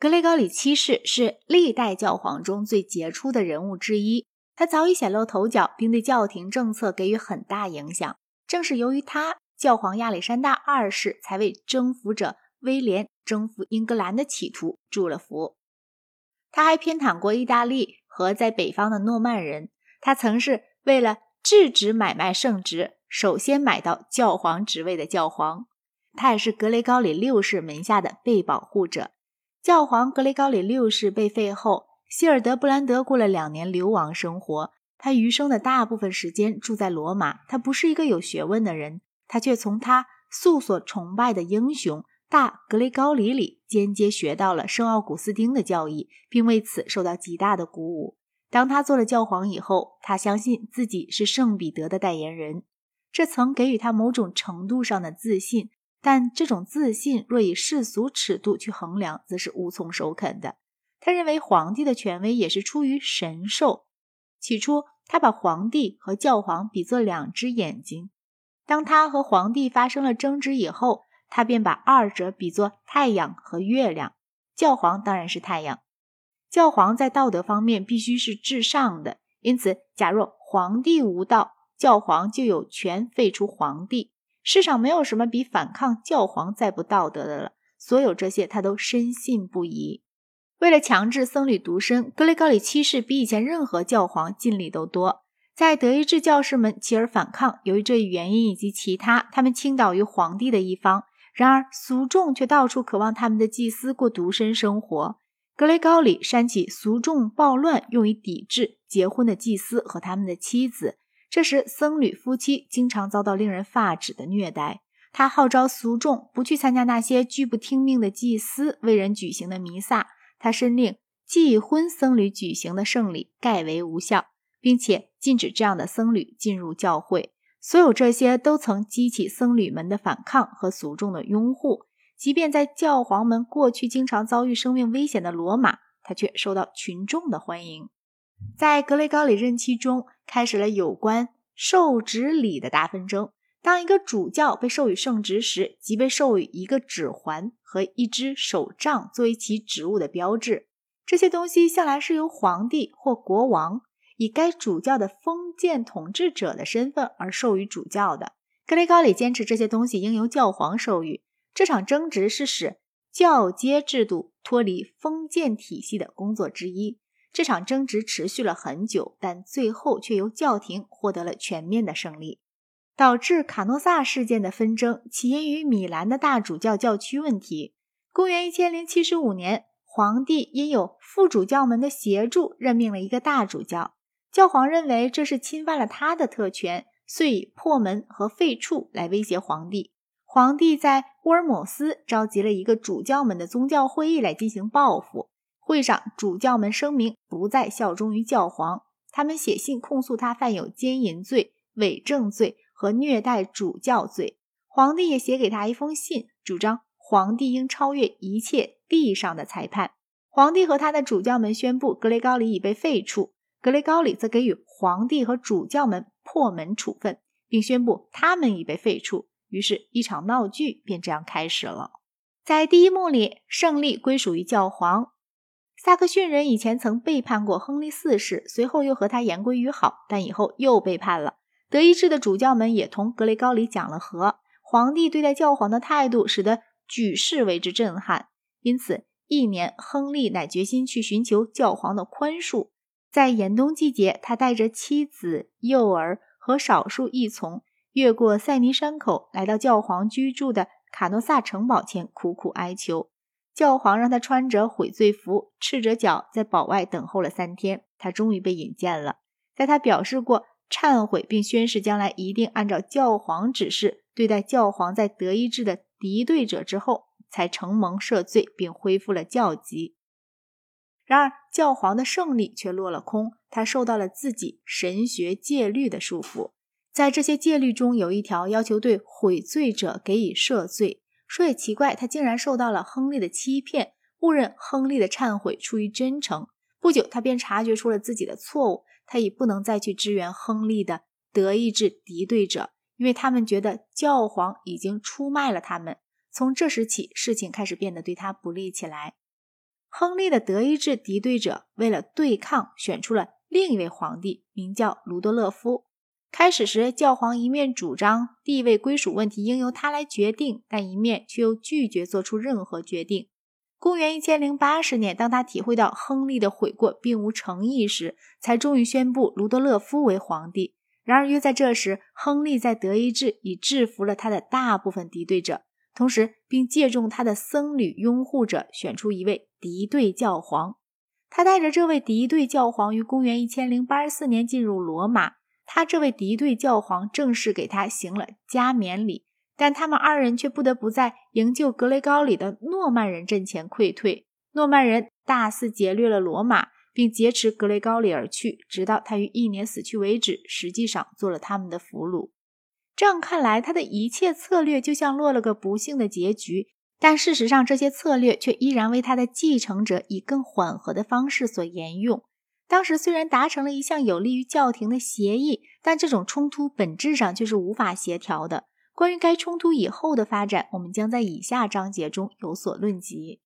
格雷高里七世是历代教皇中最杰出的人物之一，他早已显露头角，并对教廷政策给予很大影响。正是由于他，教皇亚历山大二世才为征服者威廉征服英格兰的企图祝了福。他还偏袒过意大利和在北方的诺曼人。他曾是为了制止买卖圣职，首先买到教皇职位的教皇。他也是格雷高里六世门下的被保护者。教皇格雷高里六世被废后，希尔德布兰德过了两年流亡生活。他余生的大部分时间住在罗马。他不是一个有学问的人，他却从他素所崇拜的英雄大格雷高里里间接学到了圣奥古斯丁的教义，并为此受到极大的鼓舞。当他做了教皇以后，他相信自己是圣彼得的代言人，这曾给予他某种程度上的自信。但这种自信若以世俗尺度去衡量，则是无从首肯的。他认为皇帝的权威也是出于神授。起初，他把皇帝和教皇比作两只眼睛。当他和皇帝发生了争执以后，他便把二者比作太阳和月亮。教皇当然是太阳。教皇在道德方面必须是至上的，因此，假若皇帝无道，教皇就有权废除皇帝。世上没有什么比反抗教皇再不道德的了。所有这些，他都深信不疑。为了强制僧侣独身，格雷高里七世比以前任何教皇尽力都多。在德意志教士们起而反抗，由于这一原因以及其他，他们倾倒于皇帝的一方。然而俗众却到处渴望他们的祭司过独身生活。格雷高里煽起俗众暴乱，用以抵制结婚的祭司和他们的妻子。这时，僧侣夫妻经常遭到令人发指的虐待。他号召俗众不去参加那些拒不听命的祭司为人举行的弥撒。他申令继婚僧侣举行的圣礼概为无效，并且禁止这样的僧侣进入教会。所有这些都曾激起僧侣们的反抗和俗众的拥护。即便在教皇们过去经常遭遇生命危险的罗马，他却受到群众的欢迎。在格雷高里任期中，开始了有关授职礼的大纷争。当一个主教被授予圣职时，即被授予一个指环和一只手杖作为其职务的标志。这些东西向来是由皇帝或国王以该主教的封建统治者的身份而授予主教的。格雷高里坚持这些东西应由教皇授予。这场争执是使教阶制度脱离封建体系的工作之一。这场争执持续了很久，但最后却由教廷获得了全面的胜利。导致卡诺萨事件的纷争起因于米兰的大主教教区问题。公元一千零七十五年，皇帝因有副主教们的协助，任命了一个大主教。教皇认为这是侵犯了他的特权，遂以破门和废黜来威胁皇帝。皇帝在乌尔姆斯召集了一个主教们的宗教会议来进行报复。会上，主教们声明不再效忠于教皇。他们写信控诉他犯有奸淫罪、伪证罪和虐待主教罪。皇帝也写给他一封信，主张皇帝应超越一切地上的裁判。皇帝和他的主教们宣布格雷高里已被废黜，格雷高里则给予皇帝和主教们破门处分，并宣布他们已被废黜。于是，一场闹剧便这样开始了。在第一幕里，胜利归属于教皇。萨克逊人以前曾背叛过亨利四世，随后又和他言归于好，但以后又背叛了。德意志的主教们也同格雷高里讲了和。皇帝对待教皇的态度使得举世为之震撼，因此一年，亨利乃决心去寻求教皇的宽恕。在严冬季节，他带着妻子、幼儿和少数义从，越过塞尼山口，来到教皇居住的卡诺萨城堡前，苦苦哀求。教皇让他穿着悔罪服，赤着脚在堡外等候了三天。他终于被引荐了。在他表示过忏悔，并宣誓将来一定按照教皇指示对待教皇在德意志的敌对者之后，才承蒙赦罪，并恢复了教籍。然而，教皇的胜利却落了空。他受到了自己神学戒律的束缚。在这些戒律中，有一条要求对悔罪者给予赦罪。说也奇怪，他竟然受到了亨利的欺骗，误认亨利的忏悔出于真诚。不久，他便察觉出了自己的错误，他已不能再去支援亨利的德意志敌对者，因为他们觉得教皇已经出卖了他们。从这时起，事情开始变得对他不利起来。亨利的德意志敌对者为了对抗，选出了另一位皇帝，名叫卢多勒夫。开始时，教皇一面主张地位归属问题应由他来决定，但一面却又拒绝做出任何决定。公元一千零八十年，当他体会到亨利的悔过并无诚意时，才终于宣布卢德勒夫为皇帝。然而，约在这时，亨利在德意志已制服了他的大部分敌对者，同时并借重他的僧侣拥护者，选出一位敌对教皇。他带着这位敌对教皇于公元一千零八十四年进入罗马。他这位敌对教皇正式给他行了加冕礼，但他们二人却不得不在营救格雷高里的诺曼人阵前溃退。诺曼人大肆劫掠了罗马，并劫持格雷高里而去，直到他于一年死去为止。实际上做了他们的俘虏。这样看来，他的一切策略就像落了个不幸的结局。但事实上，这些策略却依然为他的继承者以更缓和的方式所沿用。当时虽然达成了一项有利于教廷的协议，但这种冲突本质上却是无法协调的。关于该冲突以后的发展，我们将在以下章节中有所论及。